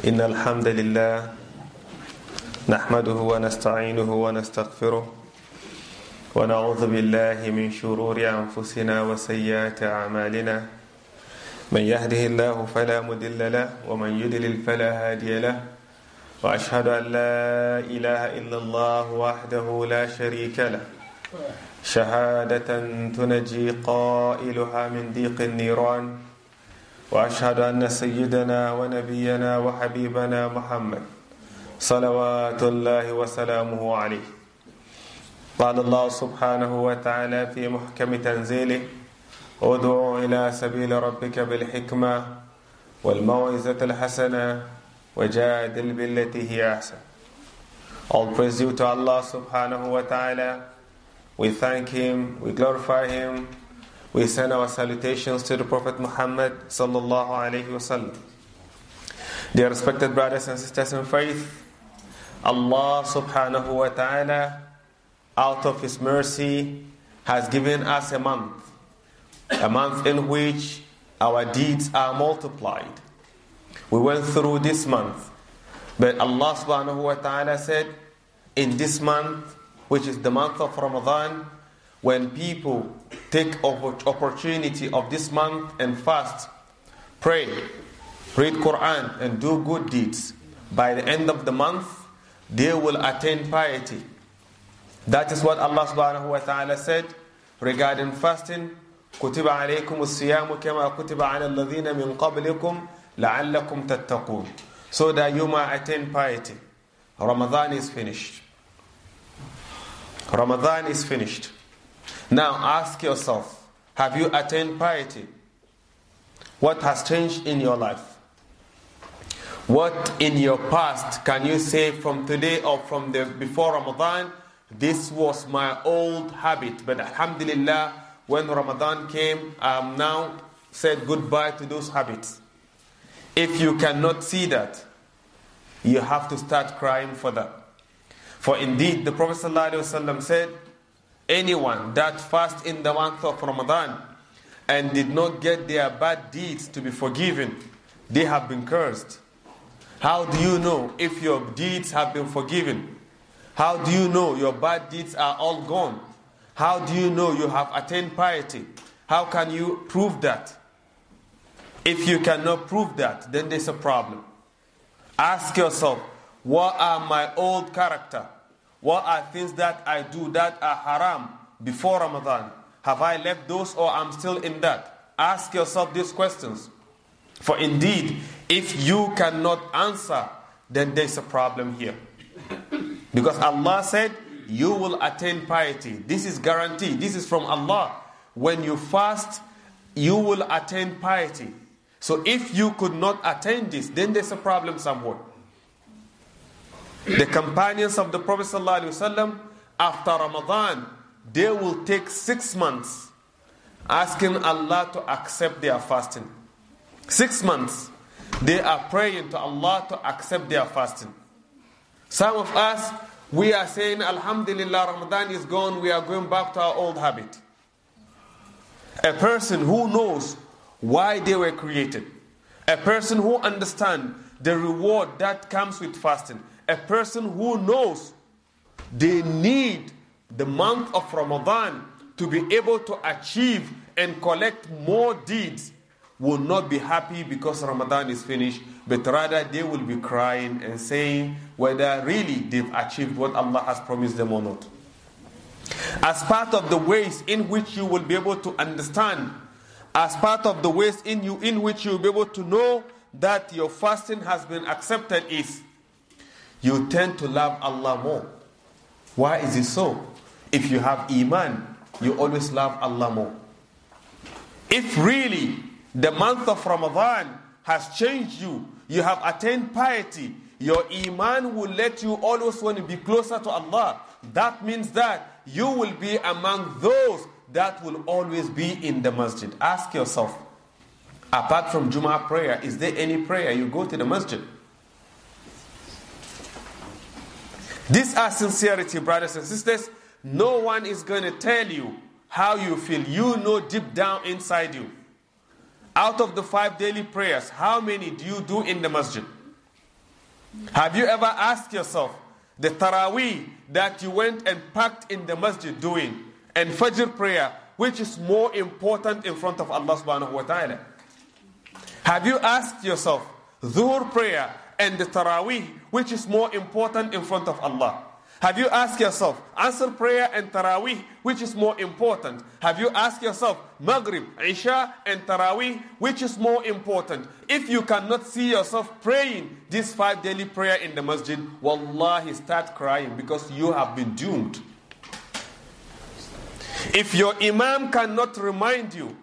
إن الحمد لله نحمده ونستعينه ونستغفره ونعوذ بالله من شرور أنفسنا وسيئات أعمالنا. من يهده الله فلا مضل له ومن يضلل فلا هادي له. وأشهد أن لا إله إلا الله وحده لا شريك له. شهادة تنجي قائلها من ضيق النيران. وأشهد أن سيدنا ونبينا وحبيبنا محمد صلوات الله وسلامه عليه. قال الله سبحانه وتعالى في محكم تنزيله ادع إلى سبيل ربك بالحكمة والموعظة الحسنة وجادل بالتي هي أحسن. All praise due to Allah subhanahu wa ta'ala. We thank Him, we glorify Him, We send our salutations to the Prophet Muhammad sallallahu alaihi wasallam. Dear respected brothers and sisters in faith, Allah subhanahu wa ta'ala, out of His mercy, has given us a month, a month in which our deeds are multiplied. We went through this month, but Allah subhanahu wa ta'ala said, in this month, which is the month of Ramadan, when people take opportunity of this month and fast, pray, read Quran and do good deeds, by the end of the month, they will attain piety. That is what Allah subhanahu wa ta'ala said regarding fasting. كتب عليكم الصيام كما كتب على الذين من قبلكم لعلكم تتقون so that you may attain piety. Ramadan is finished. Ramadan is finished. now ask yourself have you attained piety? What has changed in your life? What in your past can you say from today or from the before Ramadan? This was my old habit, but Alhamdulillah, when Ramadan came, I am now said goodbye to those habits. If you cannot see that, you have to start crying for that. For indeed, the Prophet ﷺ said, anyone that fast in the month of Ramadan and did not get their bad deeds to be forgiven, they have been cursed. How do you know if your deeds have been forgiven? How do you know your bad deeds are all gone? How do you know you have attained piety? How can you prove that? If you cannot prove that, then there's a problem. Ask yourself, what are my old character? What are things that I do that are haram before Ramadan? Have I left those or I'm still in that? Ask yourself these questions. For indeed, if you cannot answer, then there's a problem here. Because Allah said, you will attain piety. This is guaranteed. This is from Allah. When you fast, you will attain piety. So if you could not attain this, then there's a problem somewhere. The companions of the Prophet ﷺ, after Ramadan, they will take six months asking Allah to accept their fasting. Six months, they are praying to Allah to accept their fasting. Some of us, we are saying, Alhamdulillah, Ramadan is gone, we are going back to our old habit. A person who knows why they were created, a person who understands the reward that comes with fasting, a person who knows they need the month of Ramadan to be able to achieve and collect more deeds will not be happy because Ramadan is finished, but rather they will be crying and saying whether really they've achieved what Allah has promised them or not. As part of the ways in which you will be able to understand, as part of the ways in you in which you will be able to know that your fasting has been accepted is you tend to love Allah more. Why is it so? If you have Iman, you always love Allah more. If really the month of Ramadan has changed you, you have attained piety, your Iman will let you always want to be closer to Allah. That means that you will be among those that will always be in the masjid. Ask yourself, apart from Jum'ah prayer, is there any prayer you go to the masjid? These are sincerity, brothers and sisters. No one is going to tell you how you feel. You know deep down inside you. Out of the five daily prayers, how many do you do in the masjid? Have you ever asked yourself the Taraweeh that you went and packed in the masjid doing and Fajr prayer, which is more important in front of Allah subhanahu wa ta'ala? Have you asked yourself Dhuhr prayer and the Taraweeh, which is more important in front of Allah? Have you asked yourself, Asr prayer and Taraweeh, which is more important? Have you asked yourself, Maghrib, Isha, and Taraweeh, which is more important? If you cannot see yourself praying this five daily prayer in the masjid, wallahi, start crying because you have been doomed. If your Imam cannot remind you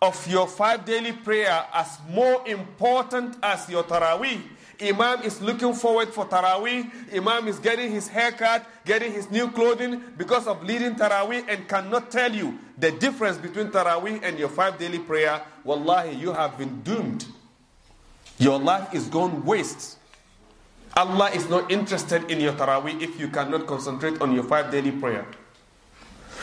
of your five daily prayer as more important as your Taraweeh, Imam is looking forward for Taraweeh. Imam is getting his haircut, getting his new clothing because of leading Taraweeh and cannot tell you the difference between Taraweeh and your five daily prayer. Wallahi, you have been doomed. Your life is gone waste. Allah is not interested in your Taraweeh if you cannot concentrate on your five daily prayer.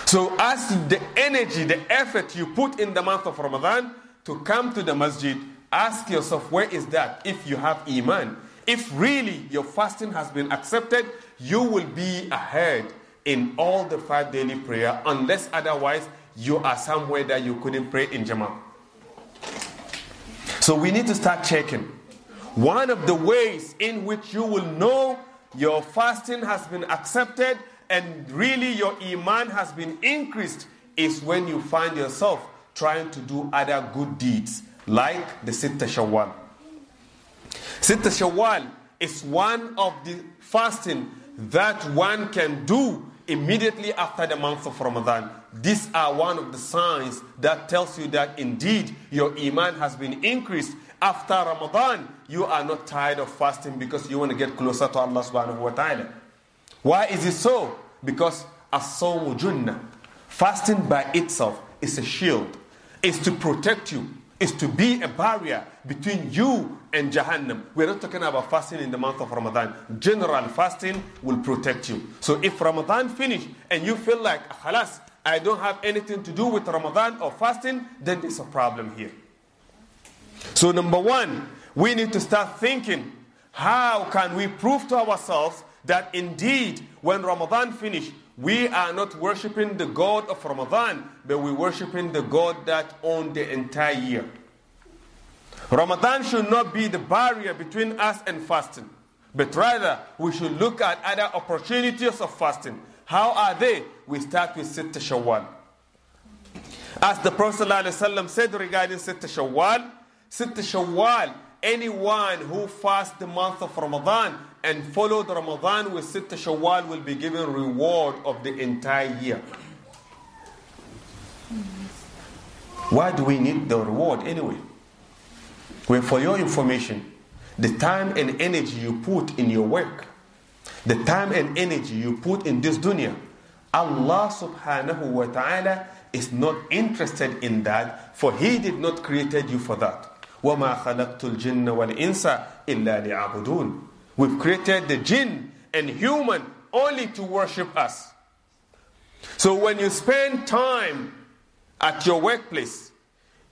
So, as the energy, the effort you put in the month of Ramadan to come to the masjid, Ask yourself, where is that if you have Iman? If really your fasting has been accepted, you will be ahead in all the five daily prayer, unless otherwise you are somewhere that you couldn't pray in Jama'ah. So we need to start checking. One of the ways in which you will know your fasting has been accepted and really your Iman has been increased is when you find yourself trying to do other good deeds like the Sitta Shawwal. Sitta Shawwal is one of the fasting that one can do immediately after the month of Ramadan. These are one of the signs that tells you that indeed your iman has been increased. After Ramadan, you are not tired of fasting because you want to get closer to Allah subhanahu wa ta'ala. Why is it so? Because as-sawmu junnah. Fasting by itself is a shield. It's to protect you is to be a barrier between you and Jahannam. We're not talking about fasting in the month of Ramadan. General fasting will protect you. So if Ramadan finish and you feel like, halas, I don't have anything to do with Ramadan or fasting, then there's a problem here. So number one, we need to start thinking, how can we prove to ourselves that indeed when Ramadan finish, we are not worshiping the God of Ramadan, but we're worshiping the God that owns the entire year. Ramadan should not be the barrier between us and fasting, but rather we should look at other opportunities of fasting. How are they? We start with Sitta Shawwal. As the Prophet ﷺ said regarding Sitta Shawwal, Sitta Shawwal, anyone who fasts the month of Ramadan and followed Ramadan with Sitta Shawwal will be given reward of the entire year. Why do we need the reward anyway? Well, for your information, the time and energy you put in your work, the time and energy you put in this dunya, Allah subhanahu wa ta'ala is not interested in that, for He did not created you for that. وَمَا خَلَقْتُ الْجِنَّ وَالْإِنسَ إِلَّا لِيَعْبُدُونَ We've created the jinn and human only to worship us. So when you spend time at your workplace,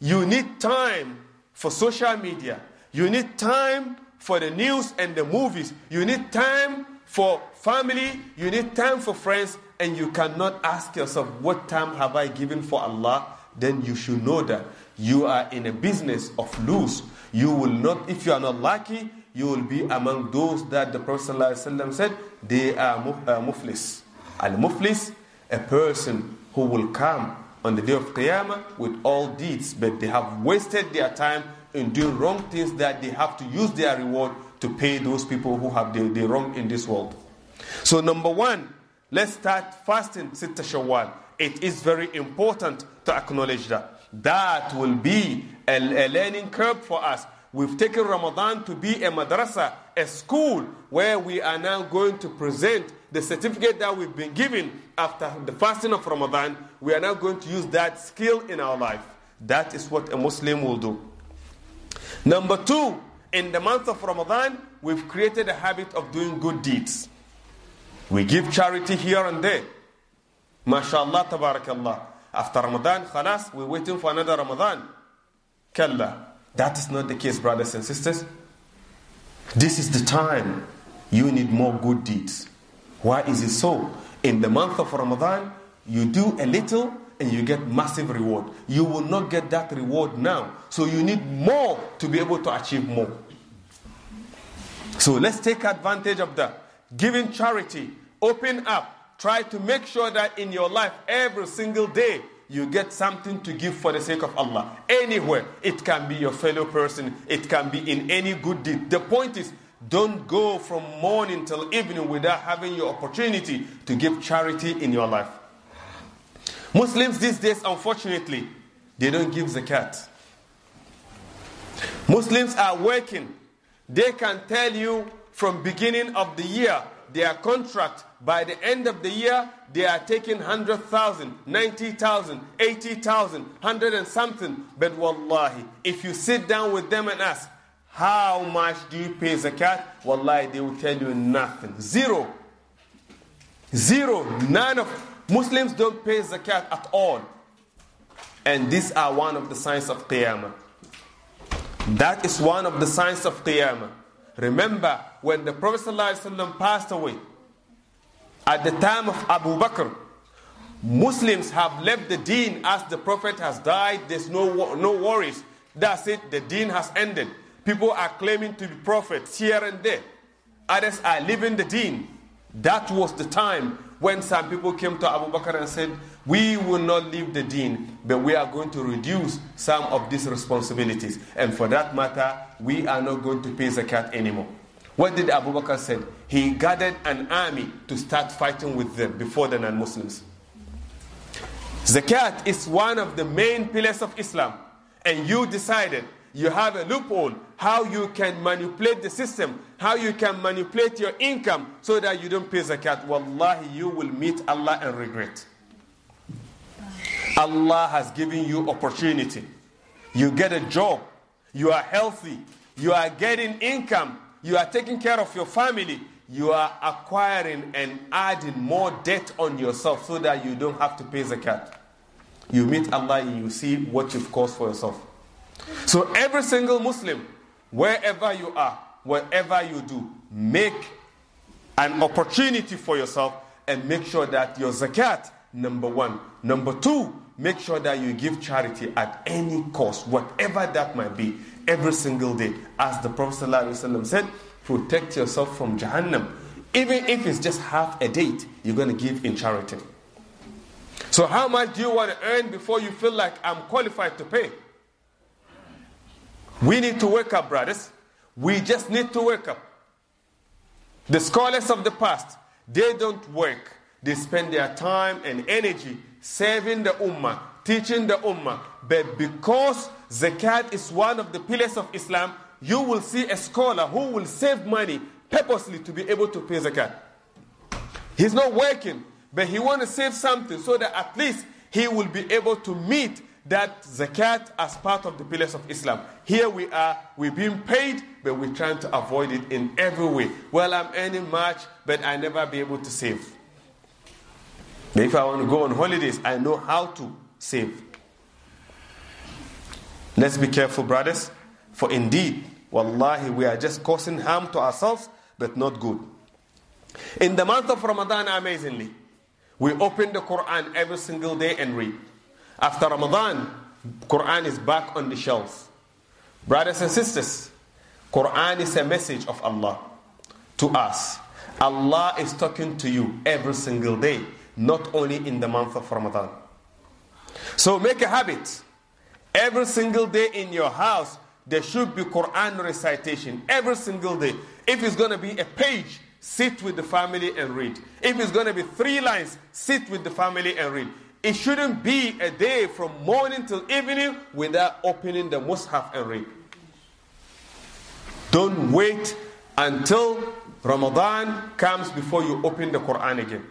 you need time for social media. You need time for the news and the movies. You need time for family. You need time for friends. And you cannot ask yourself, What time have I given for Allah? Then you should know that you are in a business of lose. You will not, if you are not lucky, you will be among those that the Prophet ﷺ said they are uh, muflis. Al muflis, a person who will come on the day of Qiyamah with all deeds, but they have wasted their time in doing wrong things that they have to use their reward to pay those people who have the, the wrong in this world. So, number one, let's start fasting Sitta Shawwal. It is very important to acknowledge that. That will be a, a learning curve for us We've taken Ramadan to be a madrasa, a school where we are now going to present the certificate that we've been given after the fasting of Ramadan. We are now going to use that skill in our life. That is what a Muslim will do. Number two, in the month of Ramadan, we've created a habit of doing good deeds. We give charity here and there. MashaAllah, tabarakallah. After Ramadan, khalas, we're waiting for another Ramadan. Kalla. That is not the case, brothers and sisters. This is the time you need more good deeds. Why is it so? In the month of Ramadan, you do a little and you get massive reward. You will not get that reward now. So you need more to be able to achieve more. So let's take advantage of that. Giving charity, open up, try to make sure that in your life every single day you get something to give for the sake of Allah. Anywhere. It can be your fellow person, it can be in any good deed. The point is, don't go from morning till evening without having your opportunity to give charity in your life. Muslims these days, unfortunately, they don't give zakat. Muslims are working. They can tell you from beginning of the year their contract by the end of the year they are taking 100,000, 90,000, 80,000, 100 and something. But wallahi, if you sit down with them and ask, how much do you pay zakat? Wallahi, they will tell you nothing. Zero. Zero. None of Muslims don't pay zakat at all. And these are one of the signs of Qiyamah. That is one of the signs of Qiyamah. Remember, when the Prophet ﷺ passed away, at the time of Abu Bakr, Muslims have left the deen as the Prophet has died. There's no, no worries. That's it. The deen has ended. People are claiming to be prophets here and there. Others are leaving the deen. That was the time when some people came to Abu Bakr and said, We will not leave the deen, but we are going to reduce some of these responsibilities. And for that matter, we are not going to pay zakat anymore. What did Abu Bakr say? He gathered an army to start fighting with them before the non Muslims. Zakat is one of the main pillars of Islam, and you decided you have a loophole how you can manipulate the system, how you can manipulate your income so that you don't pay zakat. Wallahi, you will meet Allah and regret. Allah has given you opportunity. You get a job, you are healthy, you are getting income, you are taking care of your family, you are acquiring and adding more debt on yourself so that you don't have to pay zakat. You meet Allah and you see what you've caused for yourself. So every single Muslim, wherever you are, whatever you do, make an opportunity for yourself and make sure that your zakat, number one. Number two, make sure that you give charity at any cost, whatever that might be, every single day. As the Prophet ﷺ said, protect yourself from Jahannam. Even if it's just half a date, you're going to give in charity. So, how much do you want to earn before you feel like I'm qualified to pay? We need to wake up, brothers. We just need to wake up. The scholars of the past, they don't work. They spend their time and energy saving the ummah, teaching the ummah. But because zakat is one of the pillars of Islam, you will see a scholar who will save money purposely to be able to pay zakat. He's not working, but he wants to save something so that at least he will be able to meet that zakat as part of the pillars of Islam. Here we are, we're being paid, but we're trying to avoid it in every way. Well, I'm earning much, but I never be able to save. If I want to go on holidays, I know how to save. Let's be careful, brothers, for indeed, wallahi, we are just causing harm to ourselves, but not good. In the month of Ramadan, amazingly, we open the Quran every single day and read. After Ramadan, Quran is back on the shelves. Brothers and sisters, Quran is a message of Allah to us. Allah is talking to you every single day, not only in the month of Ramadan. So make a habit. Every single day in your house, there should be Quran recitation. Every single day. If it's going to be a page, sit with the family and read. If it's going to be three lines, sit with the family and read. It shouldn't be a day from morning till evening without opening the Mus'haf and read. Don't wait until Ramadan comes before you open the Quran again.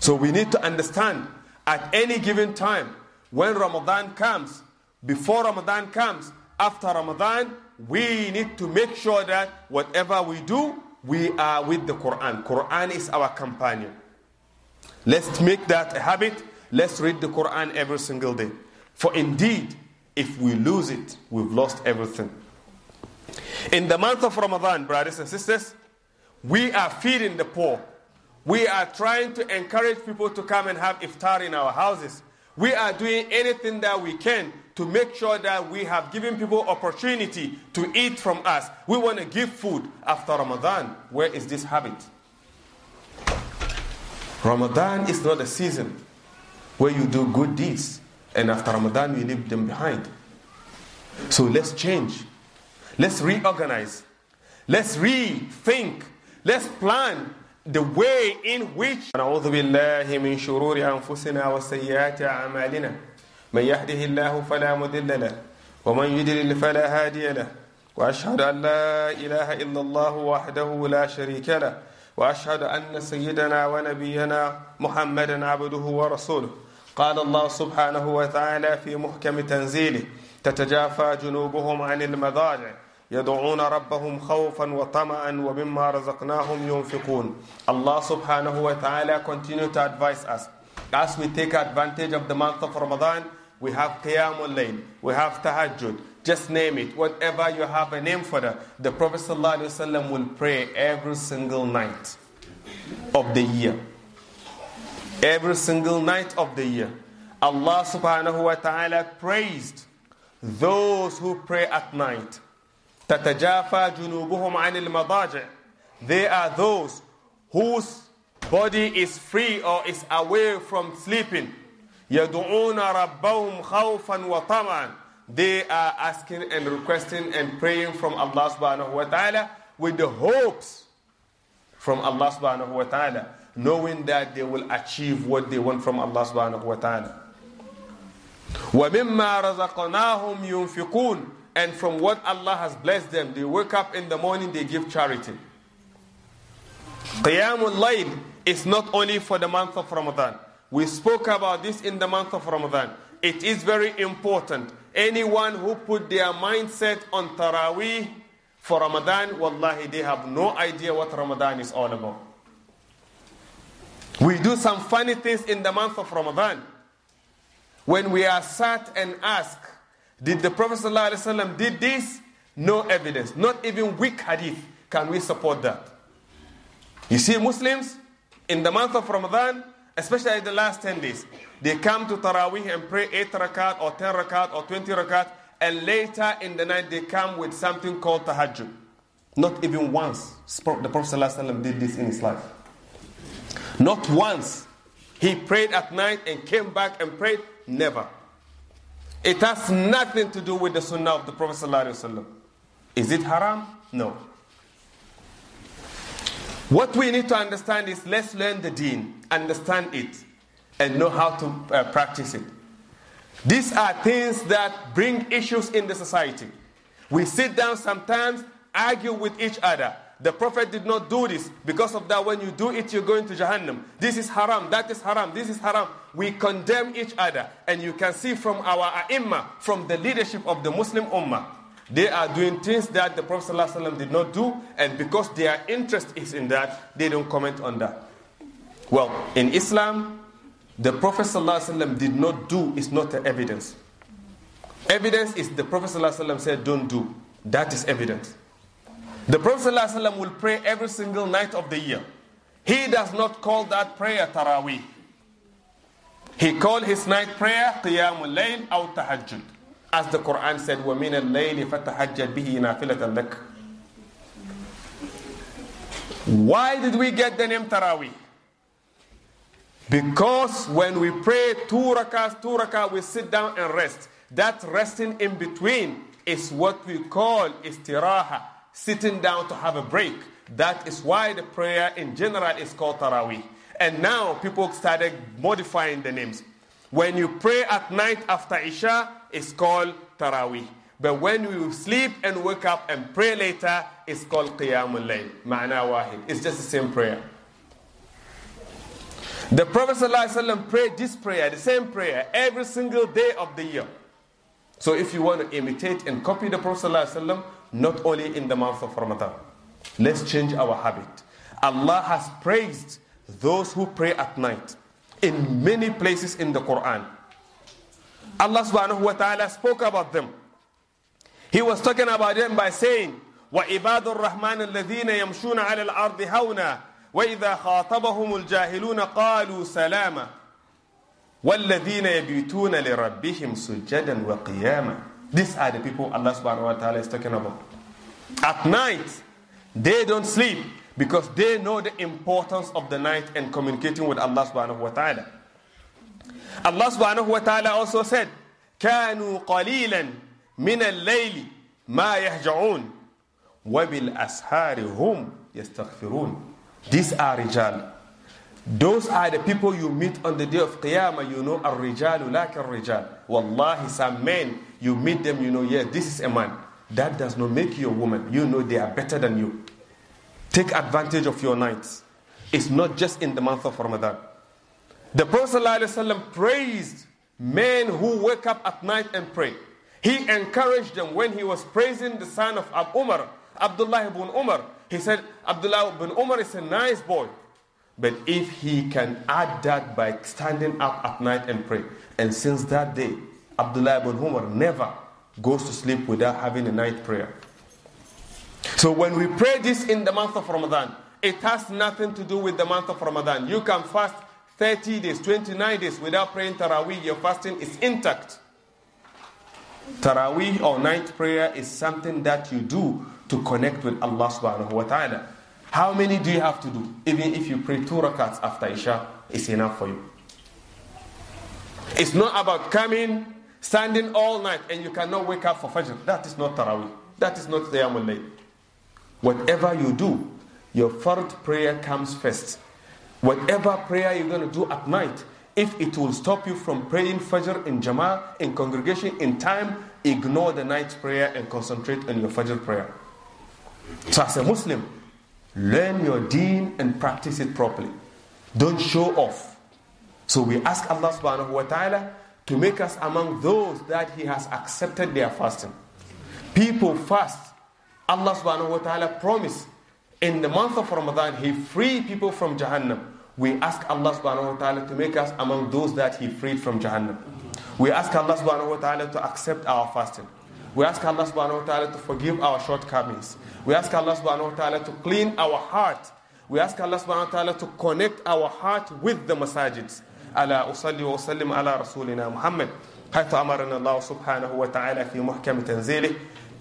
So we need to understand at any given time when Ramadan comes, before Ramadan comes, after Ramadan, we need to make sure that whatever we do, we are with the Quran. Quran is our companion. Let's make that a habit. Let's read the Quran every single day. For indeed, if we lose it, we've lost everything. In the month of Ramadan, brothers and sisters, We are feeding the poor. We are trying to encourage people to come and have iftar in our houses. We are doing anything that we can to make sure that we have given people opportunity to eat from us. We want to give food after Ramadan. Where is this habit? Ramadan is not a season where you do good deeds, and after Ramadan you leave them behind. So let's change. Let's reorganize. Let's rethink. Let's plan the way in which نعوذ بالله من شرور أنفسنا وسيئات أعمالنا من يهده الله فلا مضل له ومن يدلل فلا هادي له وأشهد أن لا إله إلا الله وحده لا شريك له وأشهد أن سيدنا ونبينا محمدا عبده ورسوله قال الله سبحانه وتعالى في محكم تنزيله تتجافى جنوبهم عن المضاجع يدعون ربهم خوفا وطمعا ومما رزقناهم ينفقون Allah subhanahu wa ta'ala continue to advise us as we take advantage of the month of Ramadan we have Qiyamul Layl we have Tahajjud just name it whatever you have a name for that the Prophet ﷺ will pray every single night of the year every single night of the year Allah subhanahu wa ta'ala praised those who pray at night تتجافى جنوبهم عن المضاجع they are those whose body is free or is away from sleeping يدعون ربهم خوفا وطمعا they are asking and requesting and praying from Allah subhanahu wa ta'ala with the hopes from Allah subhanahu wa ta'ala knowing that they will achieve what they want from Allah subhanahu wa ta'ala. وَمِمَّا رَزَقْنَاهُمْ يُنْفِقُونَ And from what Allah has blessed them, they wake up in the morning, they give charity. Qiyamul Layl is not only for the month of Ramadan. We spoke about this in the month of Ramadan. It is very important. Anyone who put their mindset on Taraweeh for Ramadan, wallahi, they have no idea what Ramadan is all about. We do some funny things in the month of Ramadan. When we are sat and asked, did the Prophet ﷺ did this? No evidence, not even weak hadith can we support that. You see, Muslims in the month of Ramadan, especially the last 10 days, they come to Taraweeh and pray 8 rakat or 10 rakat or 20 rakat, and later in the night they come with something called tahajjud. Not even once the Prophet ﷺ did this in his life. Not once. He prayed at night and came back and prayed. Never. It has nothing to do with the sunnah of the Prophet. Is it haram? No. What we need to understand is let's learn the deen, understand it, and know how to uh, practice it. These are things that bring issues in the society. We sit down sometimes, argue with each other. The Prophet did not do this. Because of that, when you do it, you're going to Jahannam. This is haram, that is haram, this is haram. We condemn each other. And you can see from our ai from the leadership of the Muslim Ummah, they are doing things that the Prophet ﷺ did not do, and because their interest is in that, they don't comment on that. Well, in Islam, the Prophet ﷺ did not do is not evidence. Evidence is the Prophet ﷺ said, don't do. That is evidence. The Prophet ﷺ will pray every single night of the year. He does not call that prayer Taraweeh. He called his night prayer Qiyamul Layl or Tahajjud. As the Quran said, وَمِنَ اللَّيْلِ فَتَحَجَّدْ بِهِ نَافِلَةً لَكَ Why did we get the name Taraweeh? Because when we pray two rakats, two rakats, we sit down and rest. That resting in between is what we call istiraha, sitting down to have a break. That is why the prayer in general is called Taraweeh. And now people started modifying the names. When you pray at night after Isha, it's called Taraweeh. But when you sleep and wake up and pray later, it's called Qiyamul Layl. Ma'na wahid. It's just the same prayer. The Prophet ﷺ prayed this prayer, the same prayer, every single day of the year. So if you want to imitate and copy the Prophet ﷺ, not only in the month of Ramadan, let's change our habit. Allah has praised those who pray at night in many places in the Quran. Allah subhanahu wa ta'ala spoke about them. He was talking about them by saying, وعباد الرحمن الذين يمشون على الأرض هونا وإذا خاطبهم الجاهلون قالوا سلاما والذين يبيتون لربهم سجدا وقياما These are the people Allah subhanahu wa ta'ala is talking about. At night, they don't sleep because they know the importance of the night and communicating with Allah subhanahu wa ta'ala. Allah subhanahu wa ta'ala also said, كانوا قليلا من الليل ما يهجعون وبالأسحار هم يستغفرون These are rijal. those are the people you meet on the day of Qiyamah. You know, ar-rijalu like ar-rijal. Wallahi, some men, you meet them, you know, yes, this is a man. That does not make you a woman. You know they are better than you. Take advantage of your nights. It's not just in the month of Ramadan. The Prophet ﷺ praised men who wake up at night and pray. He encouraged them when he was praising the son of Abu Umar, Abdullah ibn Umar. He said, Abdullah ibn Umar is a nice boy. But if he can add that by standing up at night and pray. And since that day, Abdullah ibn Umar never goes to sleep without having a night prayer. So when we pray this in the month of Ramadan, it has nothing to do with the month of Ramadan. You can fast 30 days, 29 days without praying Taraweeh, your fasting is intact. Taraweeh or night prayer is something that you do to connect with Allah subhanahu wa ta'ala. How many do you have to do? Even if you pray two rakats after Isha, it's enough for you. It's not about coming, standing all night, and you cannot wake up for Fajr. That is not Taraweeh. That is not Qiyamul Layl. Whatever you do, your fard prayer comes first. Whatever prayer you're going to do at night, if it will stop you from praying Fajr in Jama'ah, in congregation, in time, ignore the night prayer and concentrate on your Fajr prayer. So, as a Muslim, learn your deen and practice it properly. Don't show off. So, we ask Allah subhanahu wa ta'ala to make us among those that He has accepted their fasting. People fast. Allah subhanahu wa ta'ala promised in the month of Ramadan, He free people from Jahannam. We ask Allah subhanahu wa ta'ala to make us among those that He freed from Jahannam. We ask Allah subhanahu wa ta'ala to accept our fasting. We ask Allah subhanahu wa ta'ala to forgive our shortcomings. We ask Allah subhanahu wa ta'ala to clean our heart. We ask Allah subhanahu wa ta'ala to connect our heart with the masajids. ألا أصلي وأسلم على رسولنا محمد حيث أمرنا الله سبحانه وتعالى في محكم تنزيله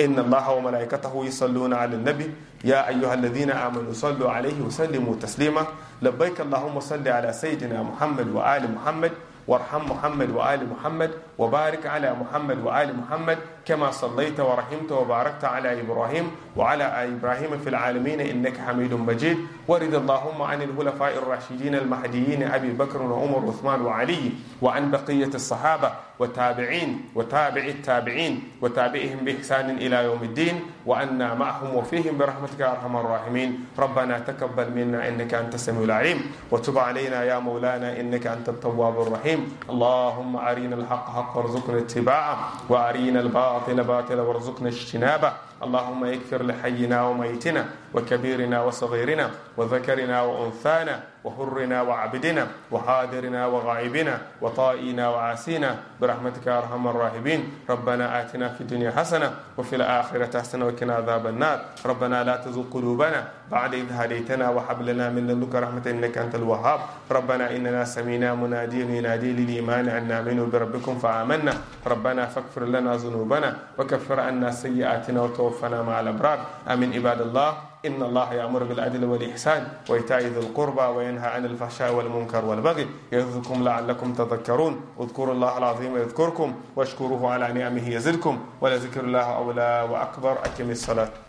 إن الله وملائكته يصلون على النبي يا أيها الذين آمنوا صلوا عليه وسلموا تسليما لبيك اللهم صل على سيدنا محمد وآل محمد وارحم محمد وآل محمد وبارك على محمد وآل محمد كما صليت ورحمت وباركت على إبراهيم وعلى إبراهيم في العالمين إنك حميد مجيد. ورد اللهم عن الخلفاء الراشدين المهديين أبي بكر وعمر وعثمان وعلي وعن بقية الصحابة والتابعين وتابع التابعين وتابعهم بإحسان إلى يوم الدين وأنا معهم وفيهم برحمتك يا أرحم الراحمين. ربنا تقبل منا إنك أنت السميع العليم وتب علينا يا مولانا إنك أنت التواب الرحيم. اللهم أرينا الحق حق وارزقنا اتباعه وأرينا الباطل باطلا وارزقنا اجتنابه. اللهم اغفر لحينا وميتنا وكبيرنا وصغيرنا وذكرنا وأنثانا وحرنا وعبدنا وحاضرنا وغائبنا وطائنا وعاسينا برحمتك يا أرحم الراحمين. ربنا آتنا في الدنيا حسنة وفي الآخرة حسنة وقنا عذاب النار. ربنا لا تزغ قلوبنا بعد إذ هديتنا وهب لنا من لدنك رحمة إنك أنت الوهاب. ربنا إننا سمينا مناديا ينادي للإيمان أن آمنوا بربكم فآمنا. ربنا فاغفر لنا ذنوبنا وكفر عنا سيئاتنا وتوفنا مع الابرار آمين. عباد الله إن الله يأمر بالعدل والإحسان وإيتاء ذي القربى وينهى عن الفحشاء والمنكر والبغي يعظكم لعلكم تذكرون. اذكروا الله العظيم يذكركم واشكروه على نعمه يزدكم ولذكر الله أولى وأكبر. أكم الصلاة.